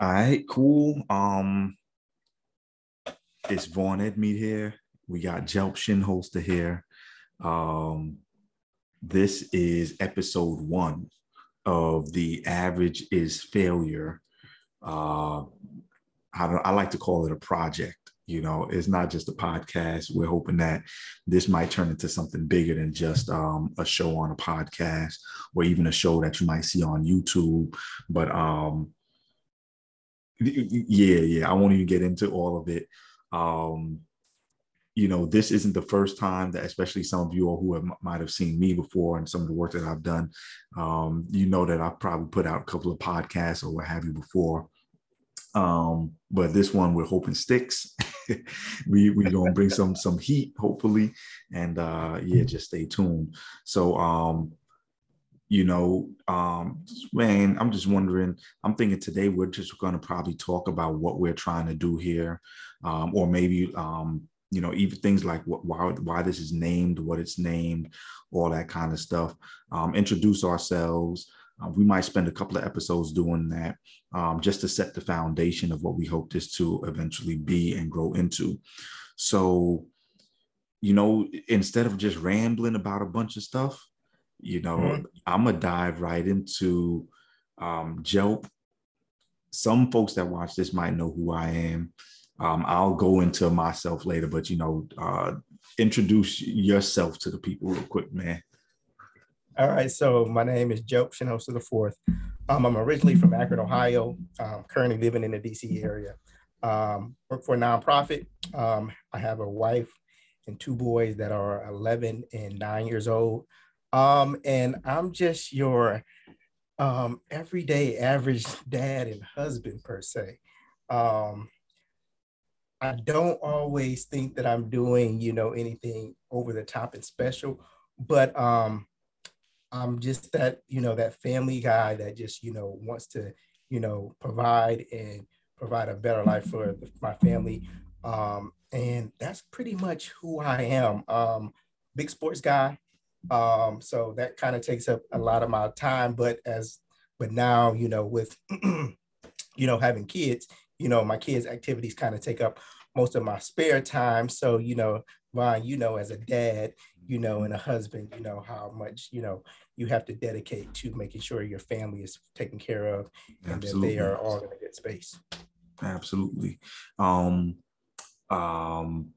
All right, cool. Um, it's Vaughn Edmead here. We got Jelp Shinholster here. Um, this is episode one of the average is failure. Uh, I, I like to call it a project. You know, it's not just a podcast. We're hoping that this might turn into something bigger than just um, a show on a podcast or even a show that you might see on YouTube. But um, yeah, yeah. I won't even get into all of it. Um, you know, this isn't the first time that, especially some of you all who have, might have seen me before and some of the work that I've done, um, you know that I've probably put out a couple of podcasts or what have you before. Um, but this one we're hoping sticks. we we're gonna bring some some heat, hopefully, and uh, yeah, just stay tuned. So um, you know, um, man, I'm just wondering. I'm thinking today we're just going to probably talk about what we're trying to do here, um, or maybe, um, you know, even things like what, why why this is named, what it's named, all that kind of stuff. Um, introduce ourselves. Uh, we might spend a couple of episodes doing that, um, just to set the foundation of what we hope this to eventually be and grow into. So, you know, instead of just rambling about a bunch of stuff, you know, mm-hmm. I'm gonna dive right into um, Jelp. Some folks that watch this might know who I am. Um, I'll go into myself later, but you know, uh, introduce yourself to the people real quick, man. All right, so my name is Joe Shinholster the fourth. Um, I'm originally from Akron, Ohio. Um, currently living in the DC area. Um, work for a nonprofit. Um, I have a wife and two boys that are 11 and nine years old. Um, and I'm just your um, everyday average dad and husband per se. Um, I don't always think that I'm doing, you know, anything over the top and special, but um, I'm just that, you know, that family guy that just, you know, wants to, you know, provide and provide a better life for my family. Um, and that's pretty much who I am. Um, big sports guy. Um, so that kind of takes up a lot of my time. But as but now, you know, with you know, having kids, you know, my kids' activities kind of take up most of my spare time. So, you know, Ryan, you know, as a dad, you know, and a husband, you know, how much, you know, you have to dedicate to making sure your family is taken care of and Absolutely. that they are all in a good space. Absolutely. Um, um,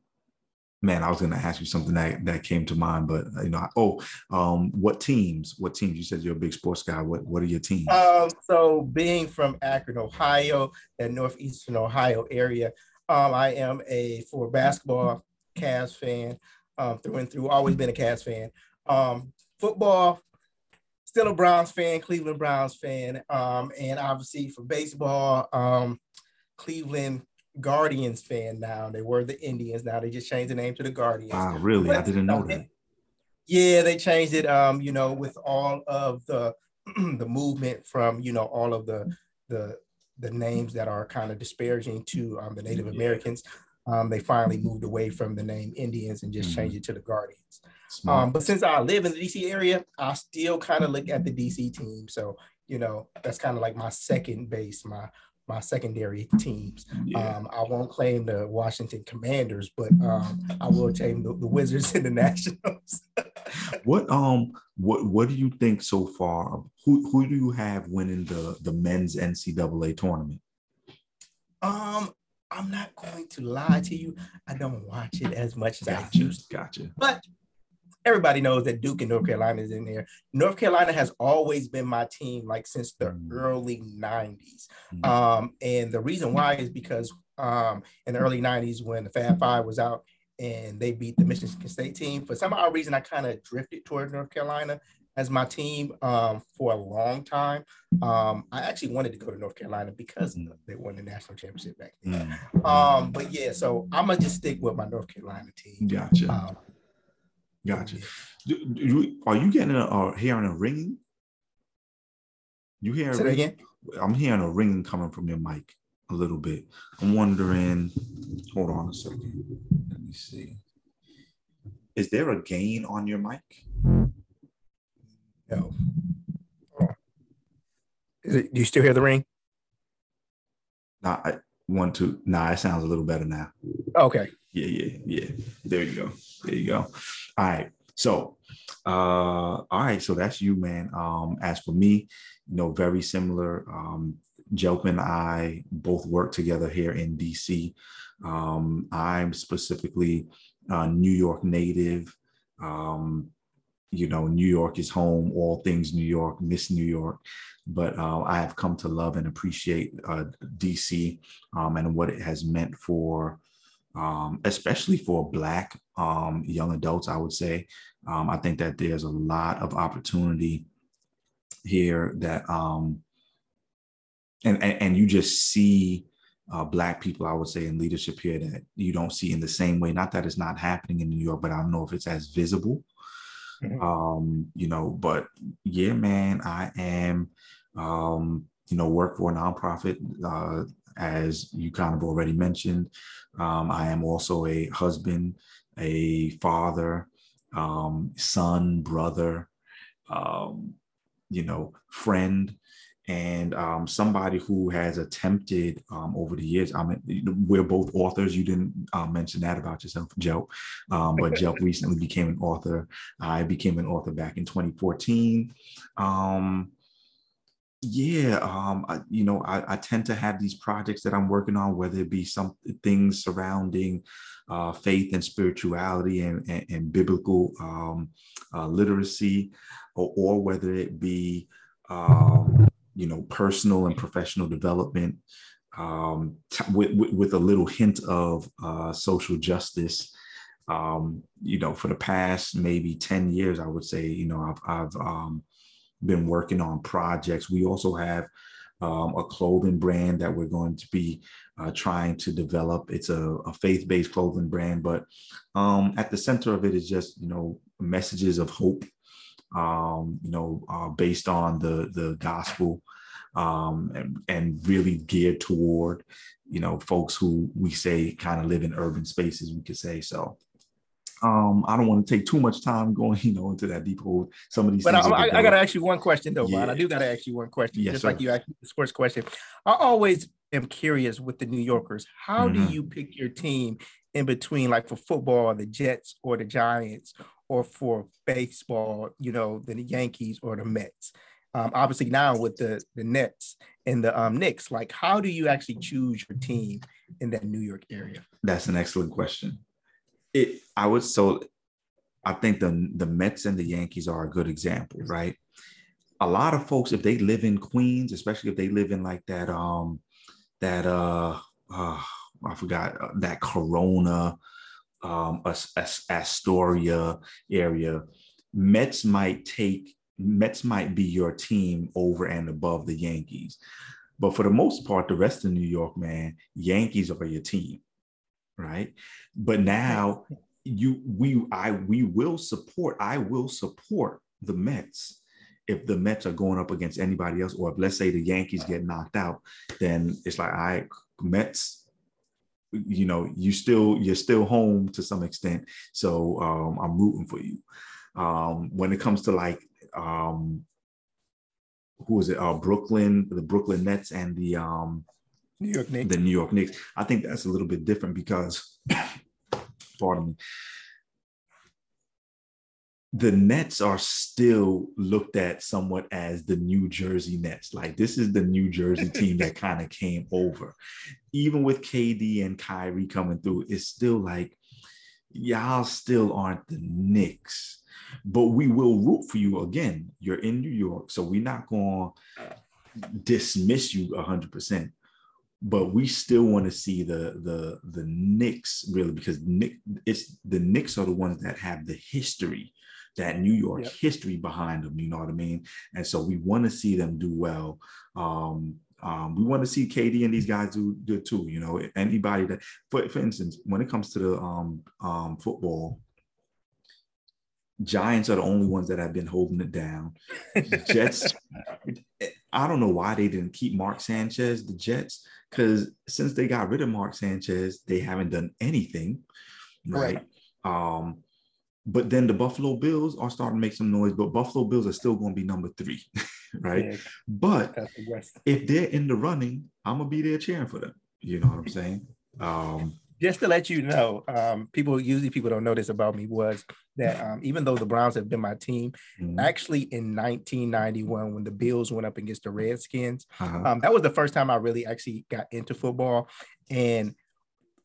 man, I was going to ask you something that, that came to mind, but you know, oh, um, what teams? What teams? You said you're a big sports guy. What What are your teams? Um, so, being from Akron, Ohio, and northeastern Ohio area, um, I am a for basketball Cavs fan um, through and through. Always been a Cavs fan. Um, football, still a Browns fan, Cleveland Browns fan, um, and obviously for baseball, um, Cleveland Guardians fan now. They were the Indians. Now they just changed the name to the Guardians. Wow, really? But, I didn't know that. Yeah, they changed it. Um, you know, with all of the the movement from you know all of the the the names that are kind of disparaging to um, the Native yeah. Americans. Um, they finally moved away from the name Indians and just mm-hmm. changed it to the Guardians. Um, but since I live in the DC area, I still kind of look at the DC team. So, you know, that's kind of like my second base, my my secondary teams. Yeah. Um, I won't claim the Washington Commanders, but um, I will claim the, the Wizards and the Nationals. what um what what do you think so far? Who who do you have winning the the men's NCAA tournament? Um, I'm not going to lie to you. I don't watch it as much as gotcha, I used. Gotcha. But everybody knows that Duke and North Carolina is in there. North Carolina has always been my team, like since the mm. early 90s. Mm. Um, and the reason why is because um, in the early 90s, when the Fab Five was out and they beat the Michigan State team, for some odd reason, I kind of drifted towards North Carolina as my team um, for a long time. Um, I actually wanted to go to North Carolina because mm. they won the national championship back then. Um, but yeah, so I'm gonna just stick with my North Carolina team. Gotcha. Gotcha. Do, do you, are you getting a, uh, hearing a ringing? You hear Say again? I'm hearing a ringing coming from your mic a little bit. I'm wondering. Hold on a second. Let me see. Is there a gain on your mic? No. Is it, do you still hear the ring? Nah, I, one, two. Nah, it sounds a little better now. Okay. Yeah, yeah, yeah. There you go. There you go. All right. So, uh, all right. So that's you, man. Um, as for me, you know, very similar. Um, Jelp and I both work together here in DC. Um, I'm specifically a New York native. Um, you know, New York is home, all things New York, miss New York. But uh, I have come to love and appreciate uh, DC um, and what it has meant for, um, especially for Black um, young adults, I would say. Um, I think that there's a lot of opportunity here that, um, and, and, and you just see uh, black people, I would say, in leadership here that you don't see in the same way. Not that it's not happening in New York, but I don't know if it's as visible. Mm-hmm. Um, you know, but yeah, man, I am, um, you know, work for a nonprofit, uh, as you kind of already mentioned. Um, I am also a husband, a father, um, son, brother, um, you know, friend, and um, somebody who has attempted um, over the years. I mean, we're both authors. You didn't uh, mention that about yourself, Joe, um, but Joe recently became an author. I became an author back in 2014. Yeah, um, I, you know, I, I, tend to have these projects that I'm working on, whether it be some things surrounding uh, faith and spirituality and, and, and biblical um, uh, literacy, or, or, whether it be um, you know, personal and professional development um, t- with, with, with, a little hint of uh, social justice. Um, you know, for the past maybe 10 years, I would say, you know, I've, I've um, been working on projects. We also have um, a clothing brand that we're going to be uh, trying to develop. It's a, a faith-based clothing brand, but um, at the center of it is just, you know, messages of hope um, you know, uh, based on the the gospel, um, and, and really geared toward, you know, folks who we say kind of live in urban spaces. We could say so. Um, I don't want to take too much time going, you know, into that deep hole. Some of these. But I, I, I got to ask you one question though, yeah. I do got to ask you one question, yes, just sir. like you asked the sports question. I always am curious with the New Yorkers. How mm-hmm. do you pick your team in between, like for football, the Jets or the Giants, or for baseball, you know, the Yankees or the Mets. Um, obviously now with the the Nets and the um, Knicks, like how do you actually choose your team in that New York area? That's an excellent question. It I would so I think the the Mets and the Yankees are a good example, right? A lot of folks, if they live in Queens, especially if they live in like that um that uh, uh I forgot uh, that Corona um, Astoria area, Mets might take Mets might be your team over and above the Yankees. But for the most part, the rest of New York, man, Yankees are your team, right? But now you we I we will support, I will support the Mets. If the Mets are going up against anybody else, or if let's say the Yankees get knocked out, then it's like I Mets you know you still you're still home to some extent so um, i'm rooting for you. Um, when it comes to like um, who is it? Uh, brooklyn the brooklyn nets and the um, new york knicks the new york knicks i think that's a little bit different because pardon me the Nets are still looked at somewhat as the New Jersey Nets. Like this is the New Jersey team that kind of came over. Even with KD and Kyrie coming through, it's still like y'all still aren't the Knicks. But we will root for you again. You're in New York, so we're not going to dismiss you 100%. But we still want to see the the the Knicks really because Nick it's the Knicks are the ones that have the history that New York yep. history behind them. You know what I mean? And so we want to see them do well. Um, um, we want to see KD and these guys do do too. You know, anybody that, for, for instance, when it comes to the um, um, football, Giants are the only ones that have been holding it down. Jets, I don't know why they didn't keep Mark Sanchez, the Jets, because since they got rid of Mark Sanchez, they haven't done anything, right? right. Um, but then the Buffalo Bills are starting to make some noise, but Buffalo Bills are still going to be number three. right? Yeah. But the if they're in the running, I'm gonna be there cheering for them. You know what I'm saying? Um, just to let you know, um, people usually people don't know this about me was that um, even though the Browns have been my team, mm-hmm. actually in 1991 when the Bills went up against the Redskins, uh-huh. um, that was the first time I really actually got into football. And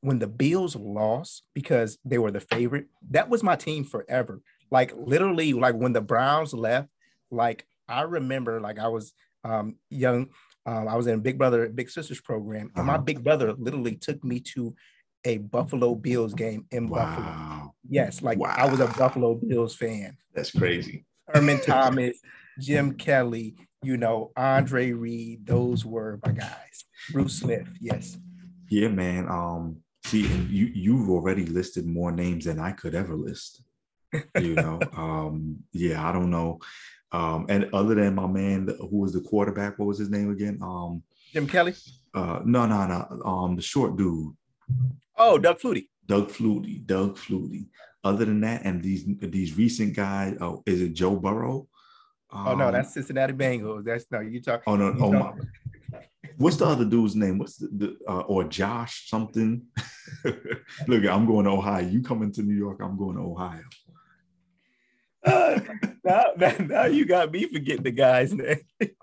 when the Bills lost because they were the favorite, that was my team forever. Like literally, like when the Browns left, like I remember, like I was um, young. Um, I was in Big Brother Big Sisters program, and uh-huh. my big brother literally took me to a Buffalo Bills game in wow. Buffalo. Yes, like wow. I was a Buffalo Bills fan. That's crazy. Thurman Thomas, Jim Kelly, you know, Andre Reed, those were my guys. Bruce Smith, yes. Yeah, man. Um, see, you you've already listed more names than I could ever list. You know, um, yeah, I don't know. Um, and other than my man who was the quarterback, what was his name again? Um, Jim Kelly. Uh, no, no, no. Um, the short dude. Oh, Doug Flutie. Doug Flutie. Doug Flutie. Other than that, and these these recent guys, oh, is it Joe Burrow? Um, oh no, that's Cincinnati Bengals. That's no, you talk. Oh no, oh my. What's the other dude's name? What's the, the uh, or Josh something? Look, I'm going to Ohio. You coming to New York? I'm going to Ohio. Uh, now, now, now, you got me forgetting the guy's name.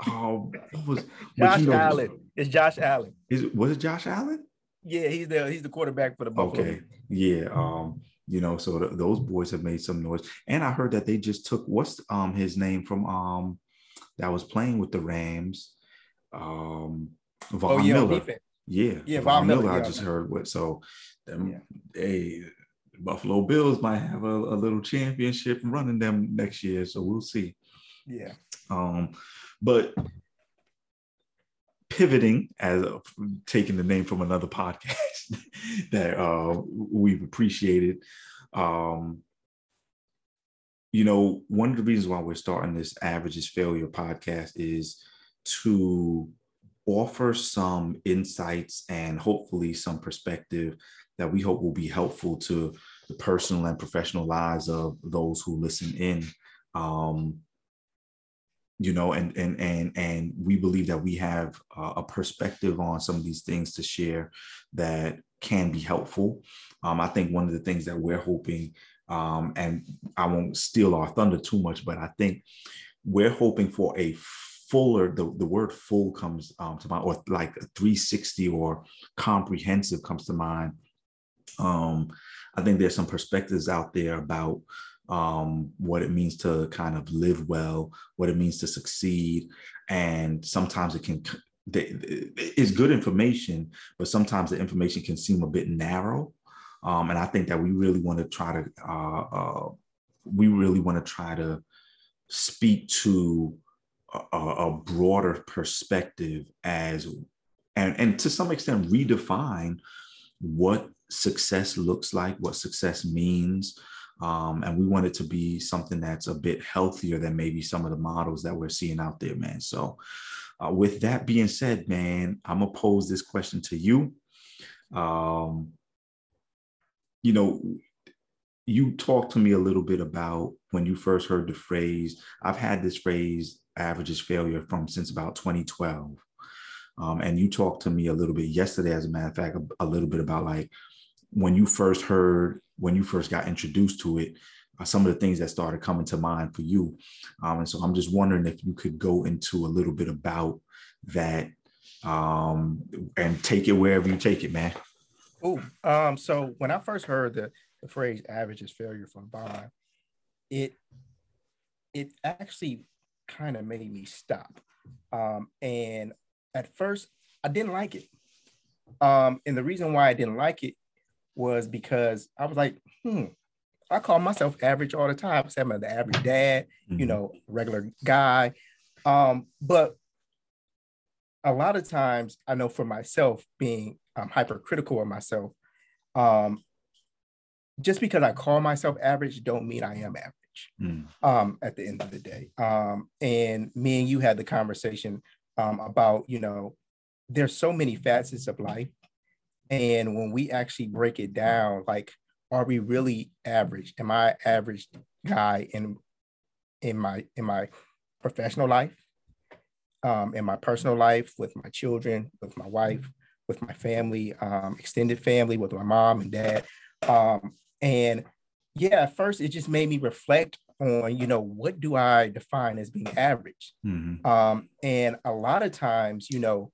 oh, was Josh you know, Allen? It's Josh Allen. Is it was it Josh Allen? Yeah, he's the he's the quarterback for the Buffalo. Okay, yeah. Um, you know, so th- those boys have made some noise, and I heard that they just took what's um his name from um that was playing with the Rams, um Von oh, yeah, Miller. Yeah, yeah, Von, Von Miller. Miller I just heard what so them yeah. Buffalo Bills might have a, a little championship running them next year, so we'll see. Yeah. Um, but pivoting as taking the name from another podcast that uh, we've appreciated. Um, you know, one of the reasons why we're starting this Average is Failure podcast is to offer some insights and hopefully some perspective that we hope will be helpful to the personal and professional lives of those who listen in. Um, you know and and and and we believe that we have uh, a perspective on some of these things to share that can be helpful. Um, i think one of the things that we're hoping um, and i won't steal our thunder too much but i think we're hoping for a fuller the, the word full comes um, to mind or like 360 or comprehensive comes to mind. Um, i think there's some perspectives out there about um, what it means to kind of live well, what it means to succeed. And sometimes it can, it's good information, but sometimes the information can seem a bit narrow. Um, and I think that we really want to try to, uh, uh, we really want to try to speak to a, a broader perspective as, and, and to some extent redefine what success looks like, what success means, um, and we want it to be something that's a bit healthier than maybe some of the models that we're seeing out there, man. So, uh, with that being said, man, I'm gonna pose this question to you. Um, you know, you talked to me a little bit about when you first heard the phrase. I've had this phrase "average is failure" from since about 2012. Um, and you talked to me a little bit yesterday, as a matter of fact, a, a little bit about like when you first heard when you first got introduced to it, uh, some of the things that started coming to mind for you. Um, and so I'm just wondering if you could go into a little bit about that um, and take it wherever you take it, man. Oh, um, so when I first heard the, the phrase average is failure from Vaughn, it it actually kind of made me stop. Um, and at first I didn't like it. Um, and the reason why I didn't like it was because I was like, hmm, I call myself average all the time. I'm the average dad, mm-hmm. you know, regular guy. Um, but a lot of times I know for myself being um, hypercritical of myself, um, just because I call myself average don't mean I am average mm. um, at the end of the day. Um, and me and you had the conversation um, about, you know, there's so many facets of life and when we actually break it down, like, are we really average? Am I average guy in in my in my professional life? um, in my personal life, with my children, with my wife, with my family, um, extended family, with my mom and dad. Um, and yeah, at first it just made me reflect on, you know, what do I define as being average? Mm-hmm. Um, and a lot of times, you know,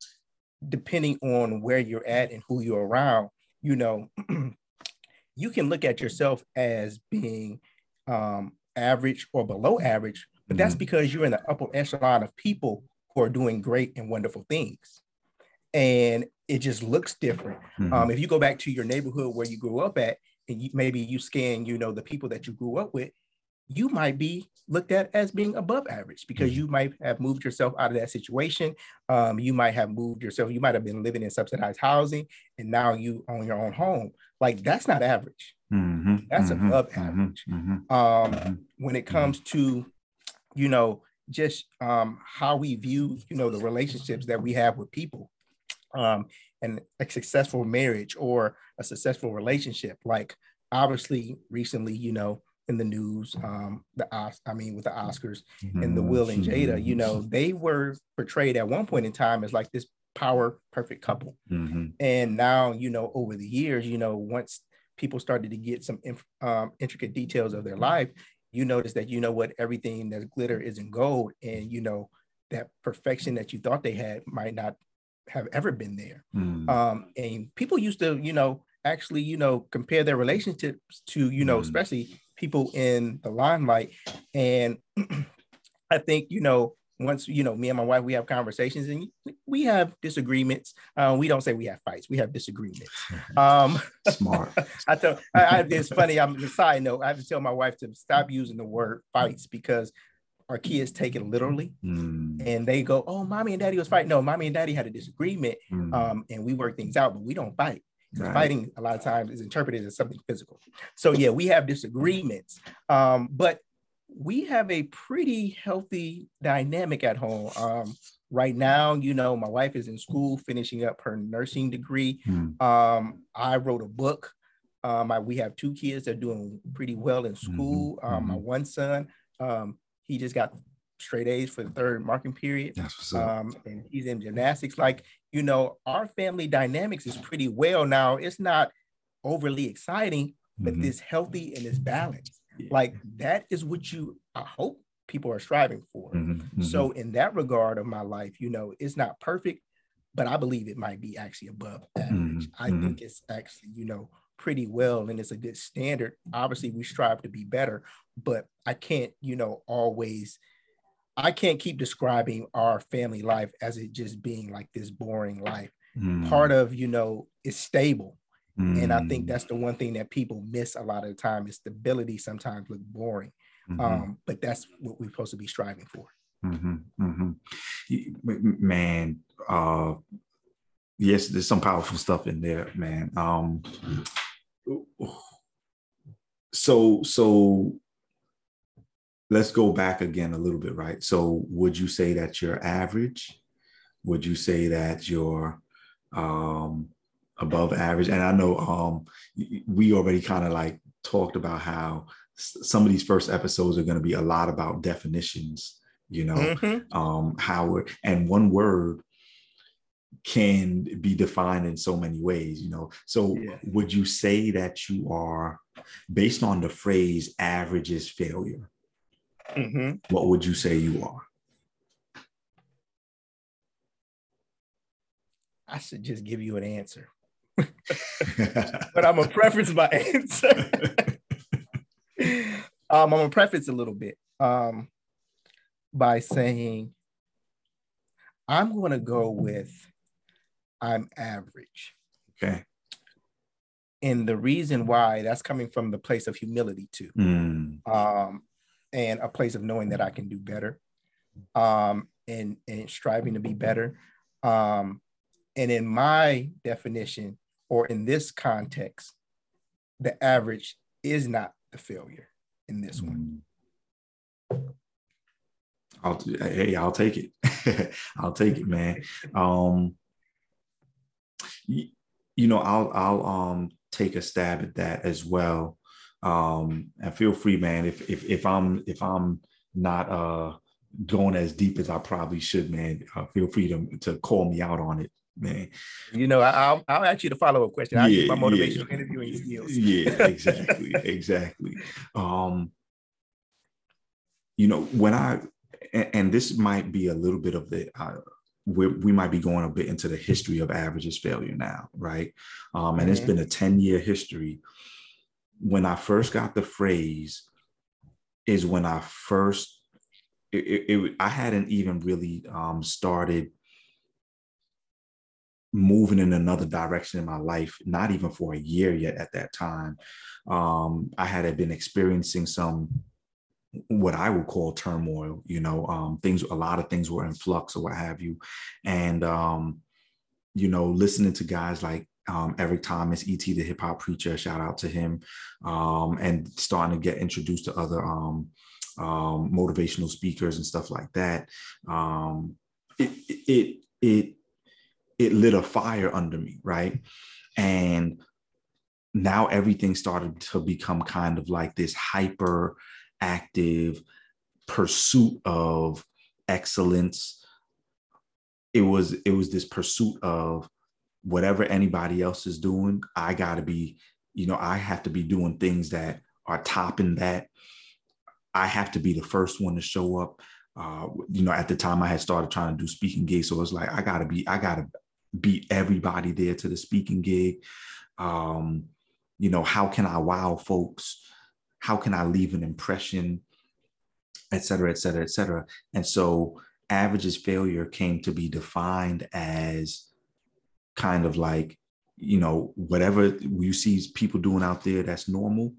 depending on where you're at and who you're around, you know, you can look at yourself as being um, average or below average, but that's mm-hmm. because you're in the upper echelon of people who are doing great and wonderful things. And it just looks different. Mm-hmm. Um, if you go back to your neighborhood where you grew up at, and you, maybe you scan, you know, the people that you grew up with, you might be looked at as being above average because mm-hmm. you might have moved yourself out of that situation. Um, you might have moved yourself, you might have been living in subsidized housing and now you own your own home. Like that's not average. Mm-hmm. That's mm-hmm. above mm-hmm. average. Mm-hmm. Um, mm-hmm. when it comes to, you know, just um, how we view, you know, the relationships that we have with people. Um, and a successful marriage or a successful relationship. Like obviously recently, you know, in the news, um, the I mean, with the Oscars mm-hmm. and the Will and Jada, you know, they were portrayed at one point in time as like this power perfect couple. Mm-hmm. And now, you know, over the years, you know, once people started to get some um, intricate details of their life, you notice that you know what everything that's glitter isn't gold, and you know that perfection that you thought they had might not have ever been there. Mm. Um, and people used to, you know, actually, you know, compare their relationships to, you know, mm. especially people in the limelight. And I think, you know, once you know me and my wife we have conversations and we have disagreements uh, we don't say we have fights we have disagreements um smart i tell I, I, it's funny i'm a side note i have to tell my wife to stop using the word fights because our kids take it literally mm. and they go, Oh, mommy and daddy was fighting. No, mommy and daddy had a disagreement mm. um, and we work things out, but we don't fight. Right. Fighting a lot of times is interpreted as something physical. So yeah, we have disagreements, um, but we have a pretty healthy dynamic at home. Um, right now, you know, my wife is in school finishing up her nursing degree. Mm. Um, I wrote a book. Um, I, we have two kids that are doing pretty well in mm-hmm. school. Mm-hmm. my one son, um, he just got straight A's for the third marking period. That's what's up. Um, and he's in gymnastics. Like, you know, our family dynamics is pretty well now. It's not overly exciting, but mm-hmm. this healthy and this balanced. Yeah. Like that is what you I hope people are striving for. Mm-hmm. Mm-hmm. So in that regard of my life, you know, it's not perfect, but I believe it might be actually above average. Mm-hmm. I mm-hmm. think it's actually, you know, pretty well and it's a good standard. Obviously, we strive to be better, but I can't, you know, always I can't keep describing our family life as it just being like this boring life. Mm. Part of, you know, is stable. Mm. And I think mm. that's the one thing that people miss a lot of the time is stability sometimes look boring. Mm-hmm. Um, but that's what we're supposed to be striving for. Mm-hmm. Mm-hmm. Man, uh, yes, there's some powerful stuff in there, man. Um, so so let's go back again a little bit, right? So would you say that you're average? Would you say that you're um, above average? And I know um, we already kind of like talked about how some of these first episodes are going to be a lot about definitions, you know, mm-hmm. um, how and one word can be defined in so many ways, you know. So yeah. would you say that you are based on the phrase average is failure? Mm-hmm. What would you say you are? I should just give you an answer. but I'm gonna preface my answer. um, I'm gonna preface a little bit um, by saying I'm gonna go with I'm average. Okay. And the reason why that's coming from the place of humility too. Mm. Um, and a place of knowing that I can do better um, and, and striving to be better. Um, and in my definition, or in this context, the average is not the failure in this one. I'll hey, I'll take it. I'll take it, man. Um, you, you know, I'll I'll um take a stab at that as well um, and feel free, man. If if if I'm if I'm not uh going as deep as I probably should, man. Uh, feel free to, to call me out on it, man. You know, I'll I'll ask you the follow up question. I'll yeah, my motivational yeah. interviewing skills. yeah, exactly, exactly. Um, you know, when I and, and, this might be a little bit of the uh, we might be going a bit into the history of averages failure now, right? Um, and mm-hmm. it's been a 10 year history. When I first got the phrase, is when I first, it, it, it I hadn't even really um, started moving in another direction in my life, not even for a year yet at that time. Um, I had been experiencing some what I would call turmoil, you know, um, things, a lot of things were in flux or what have you. And, um, you know, listening to guys like um, Eric Thomas, ET, the hip hop preacher, shout out to him, um, and starting to get introduced to other um, um, motivational speakers and stuff like that. Um, it, it, it, it lit a fire under me, right? And now everything started to become kind of like this hyper active pursuit of excellence it was it was this pursuit of whatever anybody else is doing i got to be you know i have to be doing things that are topping that. I have to be the first one to show up. Uh, you know at the time i had started trying to do speaking gigs so it was like i gotta be i gotta beat everybody there to the speaking gig. Um, you know how can i wow folks? How can I leave an impression, et cetera, et cetera, et cetera. And so averages failure came to be defined as kind of like, you know, whatever you see people doing out there that's normal,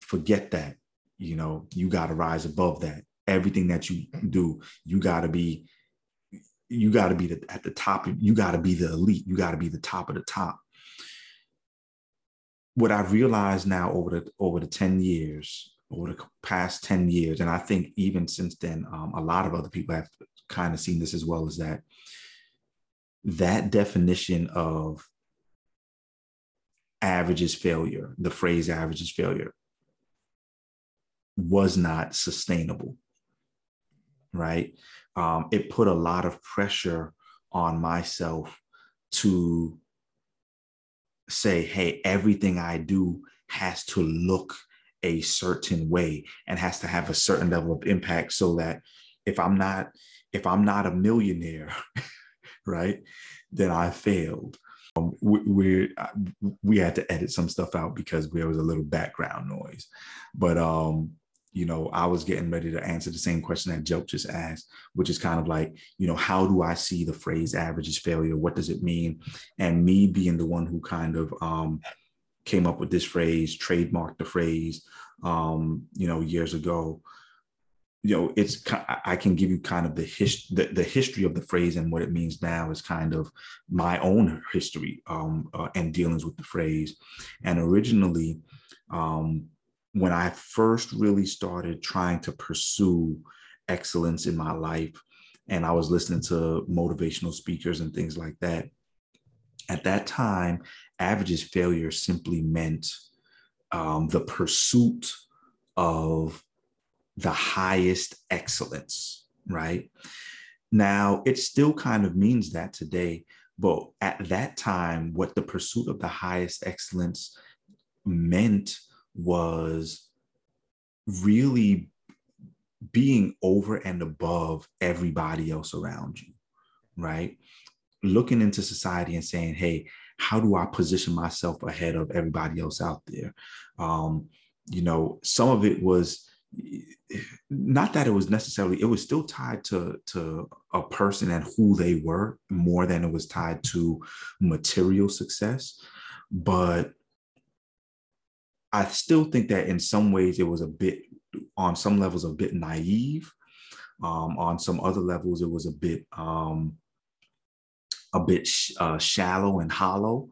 forget that. You know, you got to rise above that. Everything that you do, you got to be, you got to be the, at the top. You got to be the elite. You got to be the top of the top what I've realized now over the over the 10 years, over the past 10 years, and I think even since then, um, a lot of other people have kind of seen this as well, is that that definition of average is failure, the phrase average is failure, was not sustainable. Right. Um, it put a lot of pressure on myself to say, hey, everything I do has to look a certain way and has to have a certain level of impact so that if I'm not if I'm not a millionaire, right, That I failed. Um, we, we we had to edit some stuff out because there was a little background noise, but um, you know, I was getting ready to answer the same question that Joe just asked, which is kind of like, you know, how do I see the phrase average is failure? What does it mean? And me being the one who kind of um, came up with this phrase, trademarked the phrase, um, you know, years ago. You know, it's I can give you kind of the, his, the, the history of the phrase and what it means now is kind of my own history um, uh, and dealings with the phrase. And originally, um, when I first really started trying to pursue excellence in my life, and I was listening to motivational speakers and things like that, at that time, averages failure simply meant um, the pursuit of the highest excellence, right? Now, it still kind of means that today, but at that time, what the pursuit of the highest excellence meant was really being over and above everybody else around you, right? Looking into society and saying, hey, how do I position myself ahead of everybody else out there? Um, you know, some of it was not that it was necessarily it was still tied to to a person and who they were more than it was tied to material success but I still think that in some ways it was a bit, on some levels, a bit naive. Um, on some other levels, it was a bit, um, a bit sh- uh, shallow and hollow,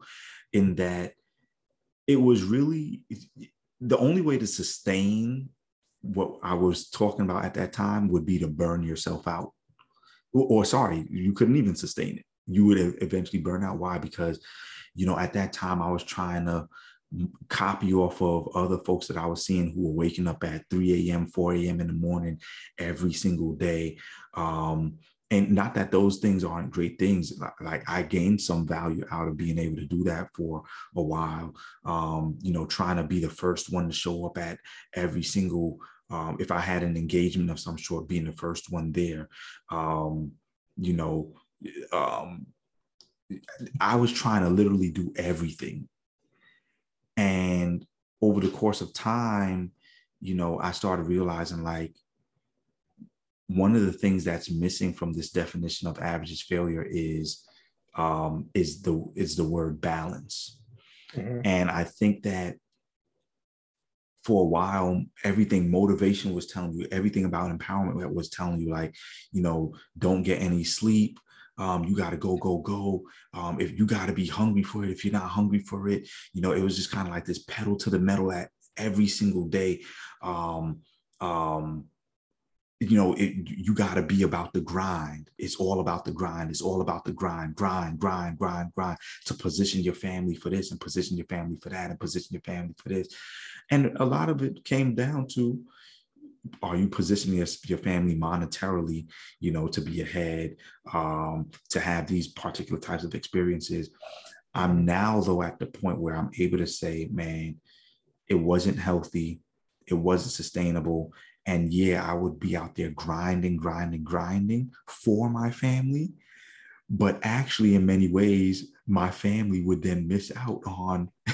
in that it was really the only way to sustain what I was talking about at that time would be to burn yourself out. Or, or sorry, you couldn't even sustain it. You would eventually burn out. Why? Because, you know, at that time I was trying to copy off of other folks that I was seeing who were waking up at 3 a.m., 4 a.m. in the morning every single day. Um, and not that those things aren't great things like i gained some value out of being able to do that for a while um, you know trying to be the first one to show up at every single um, if i had an engagement of some sort being the first one there um, you know um, i was trying to literally do everything and over the course of time you know i started realizing like one of the things that's missing from this definition of average's failure is um, is the is the word balance, mm-hmm. and I think that for a while everything motivation was telling you everything about empowerment was telling you like you know don't get any sleep um, you got to go go go um, if you got to be hungry for it if you're not hungry for it you know it was just kind of like this pedal to the metal at every single day um, um, you know, it, you got to be about the grind. It's all about the grind. It's all about the grind, grind, grind, grind, grind to position your family for this and position your family for that and position your family for this. And a lot of it came down to are you positioning your, your family monetarily, you know, to be ahead, um, to have these particular types of experiences? I'm now, though, at the point where I'm able to say, man, it wasn't healthy, it wasn't sustainable, and yeah, I would be out there grinding, grinding, grinding for my family. But actually, in many ways, my family would then miss out on,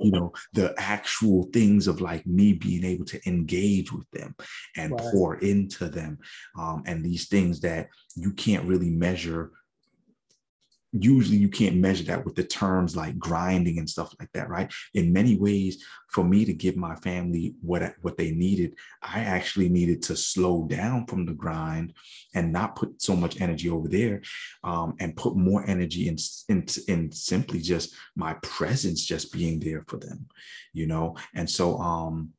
you know, the actual things of like me being able to engage with them and right. pour into them. Um, and these things that you can't really measure usually you can't measure that with the terms like grinding and stuff like that right? In many ways for me to give my family what what they needed i actually needed to slow down from the grind and not put so much energy over there um, and put more energy in, in in simply just my presence just being there for them you know? And so um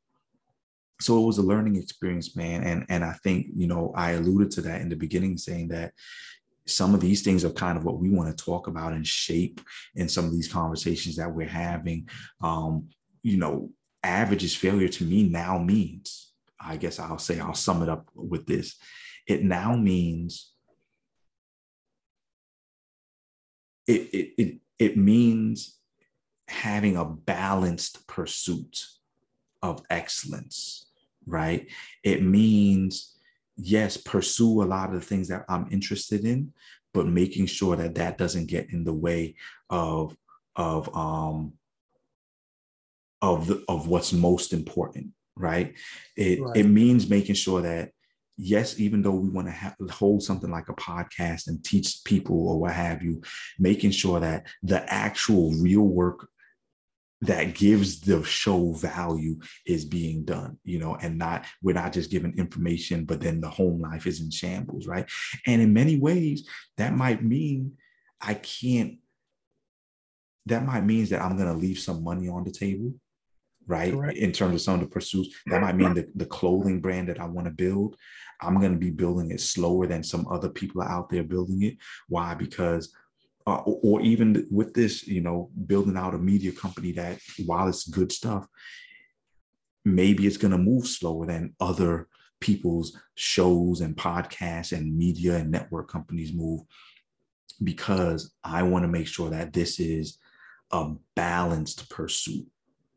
so it was a learning experience man. And and i think you know i alluded to that in the beginning saying that some of these things are kind of what we want to talk about and shape in some of these conversations that we're having. Um, you know, average's failure to me now means, I guess I'll say, I'll sum it up with this. It now means it, it, it, it means having a balanced pursuit of excellence, right? It means yes, pursue a lot of the things that I'm interested in, but making sure that that doesn't get in the way of of um of the, of what's most important, right? It right. it means making sure that yes, even though we want to have, hold something like a podcast and teach people or what have you, making sure that the actual real work that gives the show value is being done you know and not we're not just giving information but then the home life is in shambles right? And in many ways that might mean i can't that might means that i'm going to leave some money on the table right? Correct. in terms of some of the pursuits. That might mean the, the clothing brand that i want to build. I'm going to be building it slower than some other people are out there building it. Why? Because uh, or, even with this, you know, building out a media company that while it's good stuff, maybe it's going to move slower than other people's shows and podcasts and media and network companies move because I want to make sure that this is a balanced pursuit,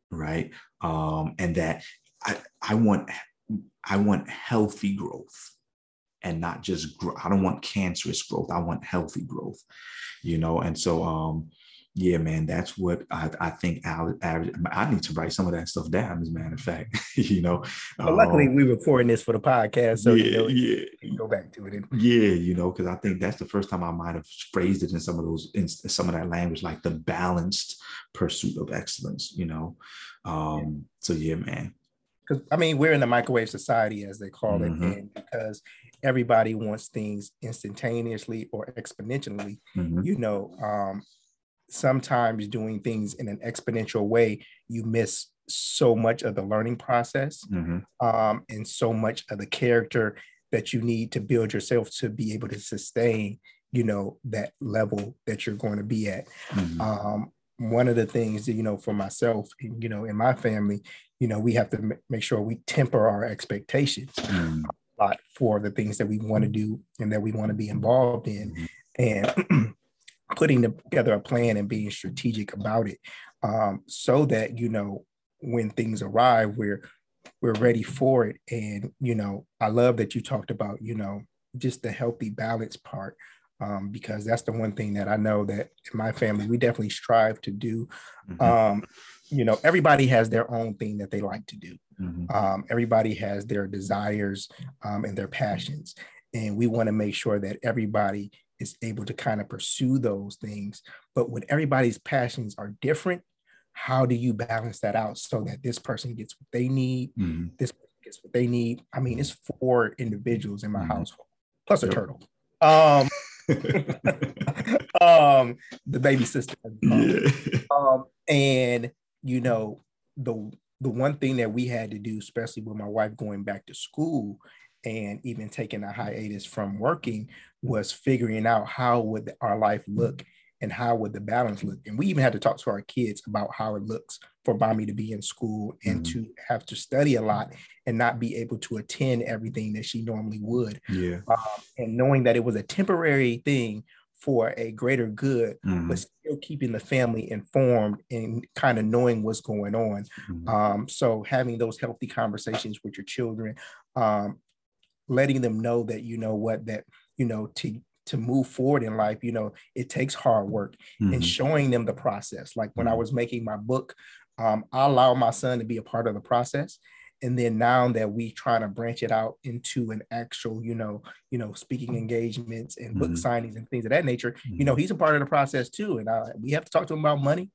right? Um, and that I, I want I want healthy growth and not just grow. I don't want cancerous growth. I want healthy growth, you know. And so, um, yeah, man, that's what I, I think. I, I need to write some of that stuff down. As a matter of fact, you know. Well, luckily, um, we recording this for the podcast, so yeah, you know, yeah, go back to it. Yeah, you know, because I think that's the first time I might have phrased it in some of those, in some of that language, like the balanced pursuit of excellence. You know, um, yeah. so yeah, man because I mean we're in the microwave society as they call mm-hmm. it, and because everybody wants things instantaneously or exponentially, mm-hmm. you know, um, sometimes doing things in an exponential way, you miss so much of the learning process mm-hmm. um, and so much of the character that you need to build yourself to be able to sustain, you know, that level that you're going to be at. Mm-hmm. Um, one of the things that, you know, for myself, you know, in my family, you know, we have to m- make sure we temper our expectations Mm, a lot for the things that we want to do and that we want to be involved in. And putting together a plan and being strategic about it um, so that, you know, when things arrive, we're we're ready for it. And, you know, I love that you talked about, you know, just the healthy balance part um, because that's the one thing that I know that in my family we definitely strive to do. mhm, Um, you know, everybody has their own thing that they like to do. mhm, Um, everybody has their desires um, and their passions, and we want to make sure that everybody is able to kind of pursue those things. But when everybody's passions are different, how do you balance that out so that this person gets what they need, mhm. this gets what they need? I mean, it's four individuals in my Mhm. household plus a Yep. turtle. Um, um, the baby sister. yeah. Um, and you know, the the one thing that we had to do, especially with my wife going back to school and even taking a hiatus from working, was figuring out how would our life look and how would the balance look. And we even had to talk to our kids about how it looks for mommy to be in school and Mhm. to have to study a lot and not be able to attend everything that she normally would. Yeah. And knowing that it was a temporary thing for a greater good Mhm, but still keeping the family informed and kind of knowing what's going on. mhm. Um, so having those healthy conversations with your children, um, letting them know that you know what that you know to to move forward in life, you know, it takes hard work and Mhm, showing them the process. Like when I Mhm. was making my book, um, I allow my son to be a part of the process. And then now that we try to branch it out into an actual, you know, you know, speaking engagements and book Mhm. signings and things of that nature, you know, he's a part of the process too. And uh, we have to talk to him about money,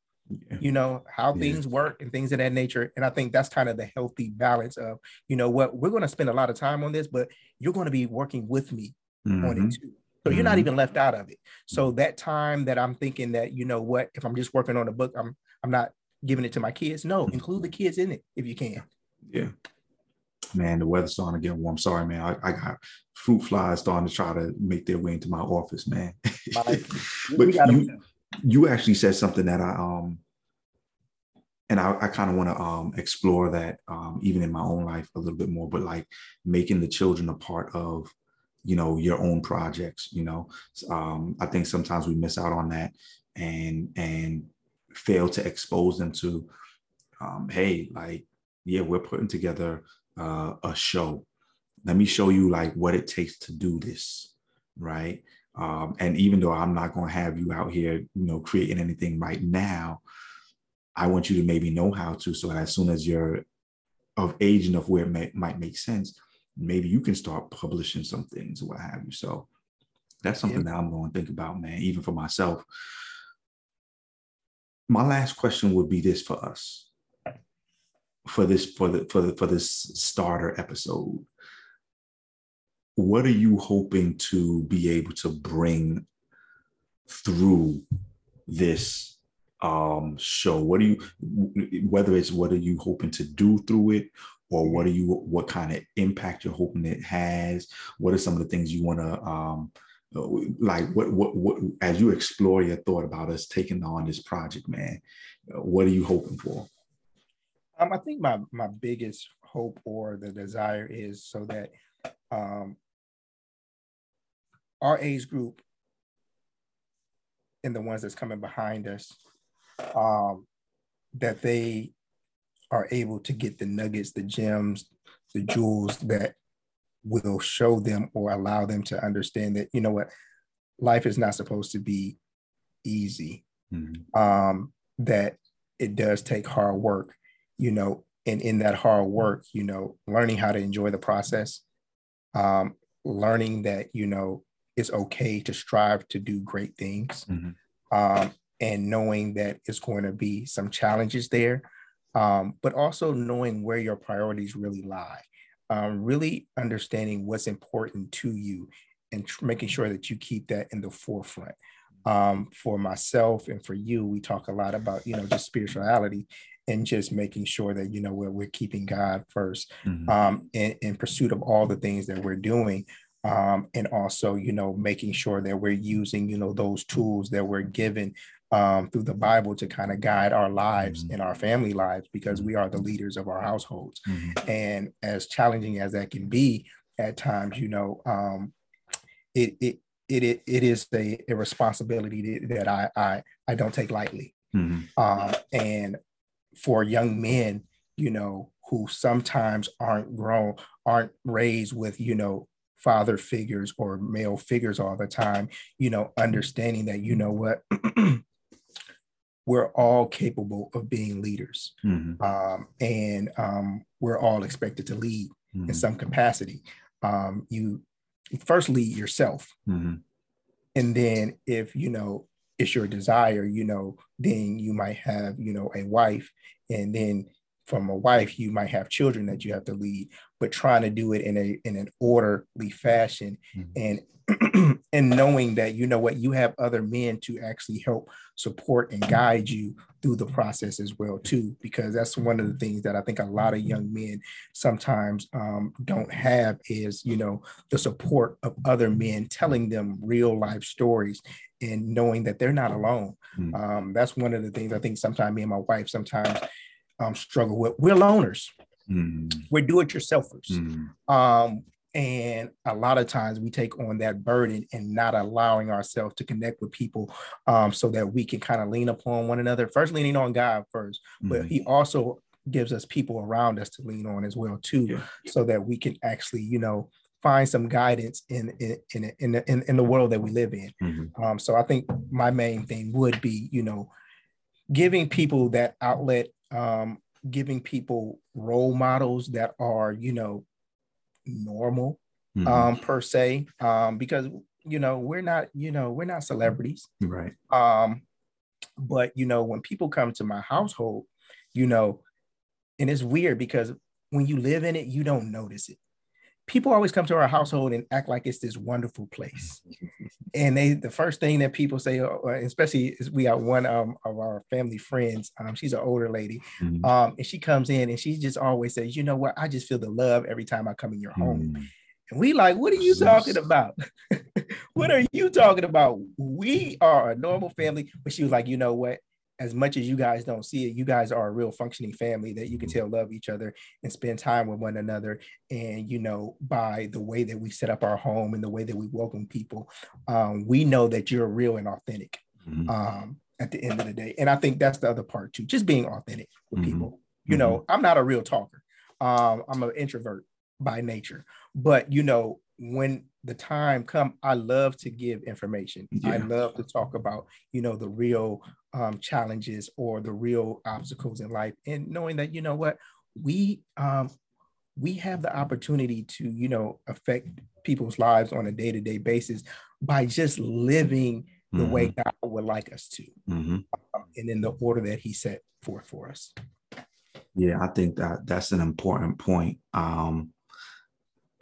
Yeah. you know, how Yeah. things work and things of that nature. And I think that's kind of the healthy balance of, you know what, we're going to spend a lot of time on this, but you're going to be working with me on Mhm, it too. So you're not Mhm. even left out of it. So that time that I'm thinking that, you know what, if I'm just working on a book, I'm I'm not giving it to my kids. No, include the kids in it if you can. Yeah. Man, the weather's starting to get warm. Sorry, man. I, I got fruit flies starting to try to make their way into my office, man. But you, you actually said something that I um and I, I kind of want to um explore that um even in my own life a little bit more, but like making the children a part of you know your own projects, you know. Um, I think sometimes we miss out on that and and fail to expose them to um, hey, like, yeah, we're putting together uh, a show. Let me show you like what it takes to do this, right? Um, and even though I'm not going to have you out here, you know, creating anything right now, I want you to maybe know how to. So that as soon as you're of age enough where it may, might make sense, maybe you can start publishing some things or what have you. So that's something that I'm going to think about, man, even for myself. My last question would be this for us for this for the for the for this starter episode what are you hoping to be able to bring through this um show what do you whether it's what are you hoping to do through it or what are you what kind of impact you're hoping it has? What are some of the things you want to um like what what what as you explore your thought about us taking on this project man what are you hoping for? Um, I think my my biggest hope or the desire is so that um, our age group and the ones that's coming behind us, um, that they are able to get the nuggets, the gems, the jewels that will show them or allow them to understand that you know what life is not supposed to be easy. Mhm. Um, that it does take hard work you know, and in that hard work, you know, learning how to enjoy the process, um, learning that, you know, it's okay to strive to do great things, Mhm. um, and knowing that it's going to be some challenges there, um, but also knowing where your priorities really lie, um, really understanding what's important to you and tr- making sure that you keep that in the forefront. Um, for myself and for you, we talk a lot about, you know, just spirituality and just making sure that you know we're, we're keeping god 1st Mhm. um, in, in pursuit of all the things that we're doing um, and also you know making sure that we're using you know those tools that we're given um, through the Bible to kind of guide our lives mm-hmm. and our family lives because we are the leaders of our households. Mm-hmm. And as challenging as that can be at times, you know, um, it, it, it, it is a, a responsibility that I, I, I don't take lightly. Mm-hmm. Um, and for young men, you know, who sometimes aren't grown, aren't raised with, you know, father figures or male figures all the time, you know, understanding that, you know what, we're all capable of being leaders. Mm-hmm. Um, and um, we're all expected to lead mm-hmm. in some capacity. Um, you first lead yourself. Mm-hmm. And then if, you know, it's your desire, you know, then you might have, you know, a wife and then from a wife you might have children that you have to lead but trying to do it in a in an orderly fashion mm-hmm. and and knowing that you know what you have other men to actually help support and guide you through the process as well too because that's one of the things that i think a lot of young men sometimes um, don't have is you know the support of other men telling them real life stories and knowing that they're not alone mm-hmm. um, that's one of the things i think sometimes me and my wife sometimes um, struggle with. We're loners. Mm. We're do-it-yourselfers. Mm. Um, and a lot of times we take on that burden and not allowing ourselves to connect with people um, so that we can kind of lean upon one another. First, leaning on God first, mm. but He also gives us people around us to lean on as well too, yeah. so that we can actually, you know, find some guidance in in in in the, in, in the world that we live in. Mm-hmm. Um, so I think my main thing would be, you know, giving people that outlet um, giving people role models that are, you know, normal mm-hmm. um, per se, um, because you know we're not, you know, we're not celebrities, right? Um, but you know, when people come to my household, you know, and it's weird because when you live in it, you don't notice it people always come to our household and act like it's this wonderful place. and they, the first thing that people say, uh, uh, especially is we got one um, of our family friends. Um, she's an older lady, mm-hmm. um, and she comes in and she just always says, "You know what? I just feel the love every time I come in your home." Mm-hmm. And we like, what are you talking about? what are you talking about? We are a normal family. But she was like, you know what? As much as you guys don't see it, you guys are a real functioning family that you can tell love each other and spend time with one another. And you know, by the way that we set up our home and the way that we welcome people, um, we know that you're real and authentic mm-hmm. um, at the end of the day. And I think that's the other part too, just being authentic with mm-hmm. people. You know, mm-hmm. I'm not a real talker. Um, I'm an introvert by nature, but you know, when the time come i love to give information yeah. i love to talk about you know the real um, challenges or the real obstacles in life and knowing that you know what we um, we have the opportunity to you know affect people's lives on a day-to-day basis by just living the mm-hmm. way god would like us to mm-hmm. um, and in the order that he set forth for us yeah i think that that's an important point um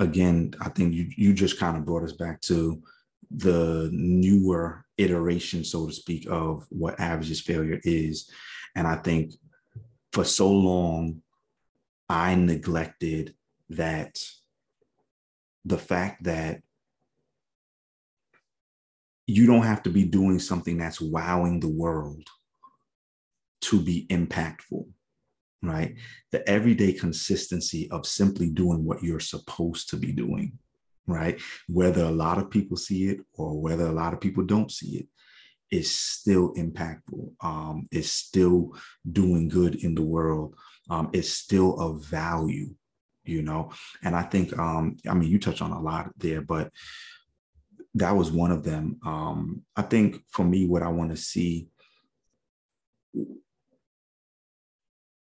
again, I think you you just kind of brought us back to the newer iteration, so to speak, of what averages failure is. And I think for so long, I neglected that the fact that you don't have to be doing something that's wowing the world to be impactful right? The everyday consistency of simply doing what you're supposed to be doing, right? Whether a lot of people see it or whether a lot of people don't see it, it, is still impactful. Um, is still doing good in the world. Um, is still of value, you know. And I think, um, I mean, you touch on a lot there, but that was one of them. Um, I think for me, what I want to see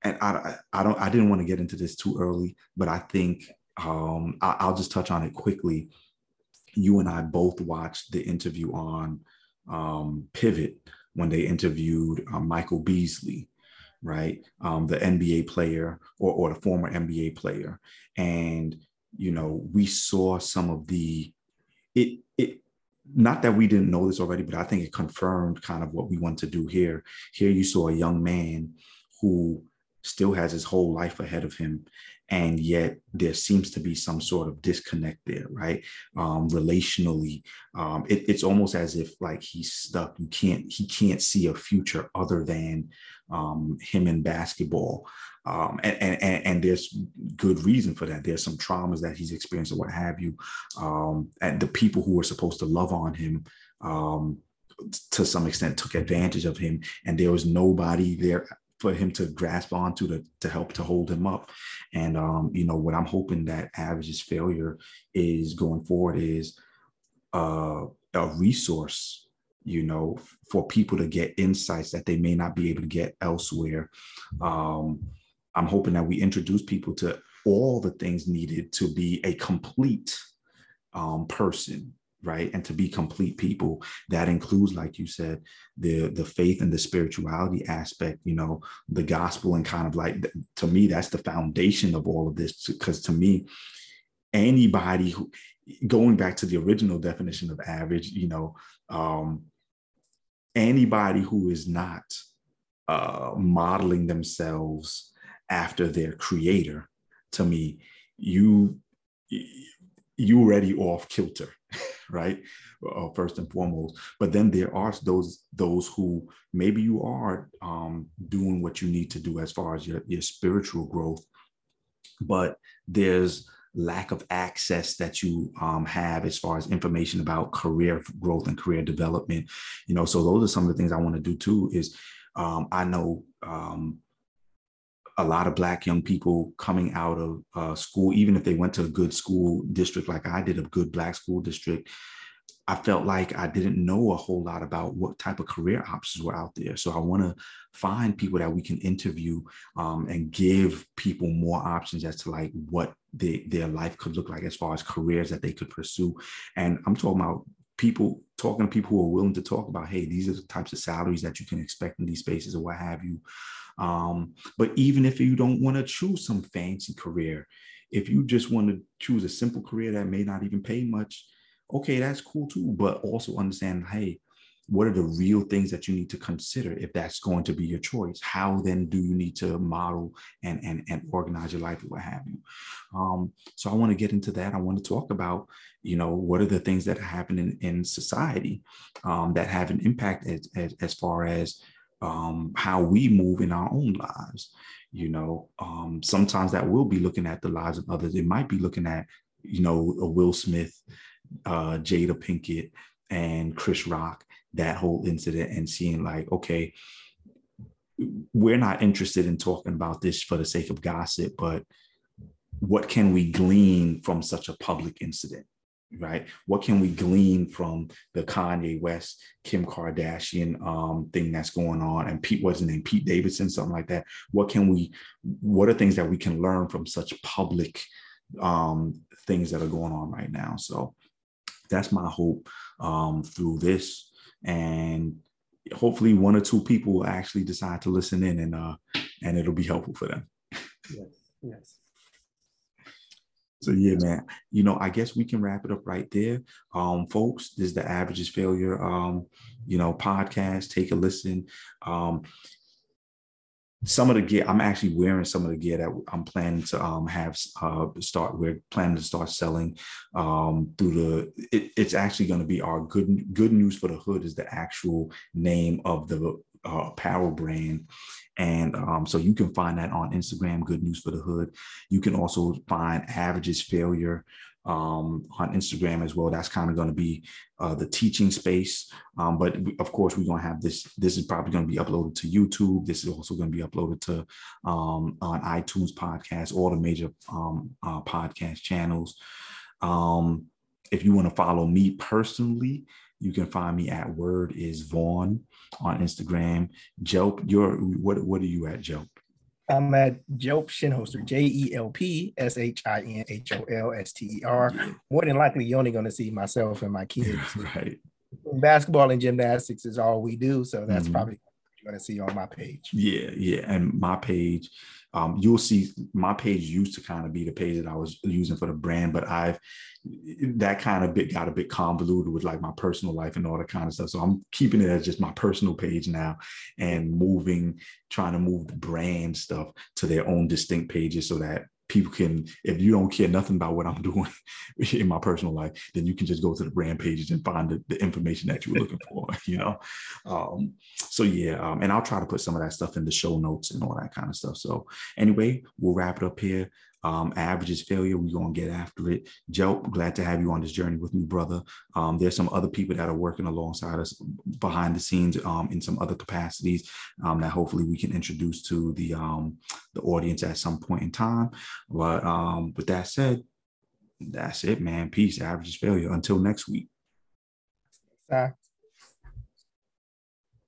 and I, I don't I didn't want to get into this too early, but I think um, I, will just touch on it quickly. You and I both watched the interview on um, Pivot when they interviewed um, Michael Beasley, right? Um, the NBA player or, or the former NBA player. And, you know, we saw some of the, it, it, not that we didn't know this already, but I think it confirmed kind of what we want to do here. Here you saw a young man who still has his whole life ahead of him and yet there seems to be some sort of disconnect there right? Um relationally um it, it's almost as if like he's stuck. You can't he can't see a future other than um him in basketball. Um and and and there's good reason for that. There's some traumas that he's experienced or what have you. Um and the people who were supposed to love on him um to some extent took advantage of him and there was nobody there for him to grasp onto to, to help to hold him up. And um, you know, what I'm hoping that average's failure is going forward is uh, a resource, you know, for people to get insights that they may not be able to get elsewhere. Um, I'm hoping that we introduce people to all the things needed to be a complete um, person right? And to be complete people that includes like you said the the faith and the spirituality aspect you know the gospel and kind of like to me that's the foundation of all of this because to me anybody who going back to the original definition of average you know um anybody who is not uh modeling themselves after their creator to me you you already off kilter right? Uh, first and foremost. But then there are those those who maybe you are um, doing what you need to do as far as your, your spiritual growth, but there's lack of access that you um, have as far as information about career growth and career development. You know, so those are some of the things I want to do too. Is um, I know um, a lot of black young people coming out of uh, school, even if they went to a good school district like I did, a good black school district, I felt like I didn't know a whole lot about what type of career options were out there. So I want to find people that we can interview um, and give people more options as to like what they, their life could look like as far as careers that they could pursue. And I'm talking about people talking to people who are willing to talk about, hey, these are the types of salaries that you can expect in these spaces or what have you. Um, but even if you don't want to choose some fancy career, if you just want to choose a simple career that may not even pay much, okay, that's cool too. But also understand, hey, what are the real things that you need to consider if that's going to be your choice? How then do you need to model and and, and organize your life or what have you? Um, so I want to get into that. I want to talk about, you know, what are the things that happen in, in society um, that have an impact as, as, as far as um, how we move in our own lives. You know, um, sometimes that will be looking at the lives of others. It might be looking at, you know, a Will Smith, uh, Jada Pinkett, and Chris Rock, that whole incident, and seeing like, okay, we're not interested in talking about this for the sake of gossip, but what can we glean from such a public incident? Right? What can we glean from the Kanye West, Kim Kardashian um, thing that's going on, and Pete wasn't named Pete Davidson, something like that? What can we? What are things that we can learn from such public um, things that are going on right now? So that's my hope um, through this, and hopefully one or two people will actually decide to listen in, and uh, and it'll be helpful for them. Yes. Yes. So yeah, man. You know, I guess we can wrap it up right there. Um, folks, this is the Averages Failure um, you know, podcast. Take a listen. Um, some of the gear i'm actually wearing some of the gear that i'm planning to um, have uh, start we're planning to start selling um, through the it, it's actually going to be our good good news for the hood is the actual name of the uh, apparel brand and um, so you can find that on Instagram, Good News for the Hood. You can also find Averages Failure um, on Instagram as well. That's kind of going to be uh, the teaching space. Um, but of course, we're going to have this. This is probably going to be uploaded to YouTube. This is also going to be uploaded to um, on iTunes podcast, all the major um, uh, podcast channels. Um, if you want to follow me personally, you can find me at Word is Vaughn on Instagram. Joe, you're what what are you at, Joe? I'm at Jelp Shinholster, J E L P S H I N H O L S T E R. More than likely, you're only going to see myself and my kids. right. Basketball and gymnastics is all we do. So that's mm-hmm. probably going to see on my page. Yeah. Yeah. And my page, um, you'll see my page used to kind of be the page that I was using for the brand, but I've that kind of bit got a bit convoluted with like my personal life and all that kind of stuff. So I'm keeping it as just my personal page now and moving, trying to move the brand stuff to their own distinct pages so that people can, if you don't care nothing about what I'm doing in my personal life, then you can just go to the brand pages and find the, the information that you were looking for, you know? Um, so yeah, um, and I'll try to put some of that stuff in the show notes and all that kind of stuff. So anyway, we'll wrap it up here. Um, average is failure. We're going to get after it. Joe, glad to have you on this journey with me, brother. Um, there's some other people that are working alongside us behind the scenes um, in some other capacities um, that hopefully we can introduce to the um, the audience at some point in time. But um, with that said, that's it, man. Peace. Average is failure. Until next week. Bye.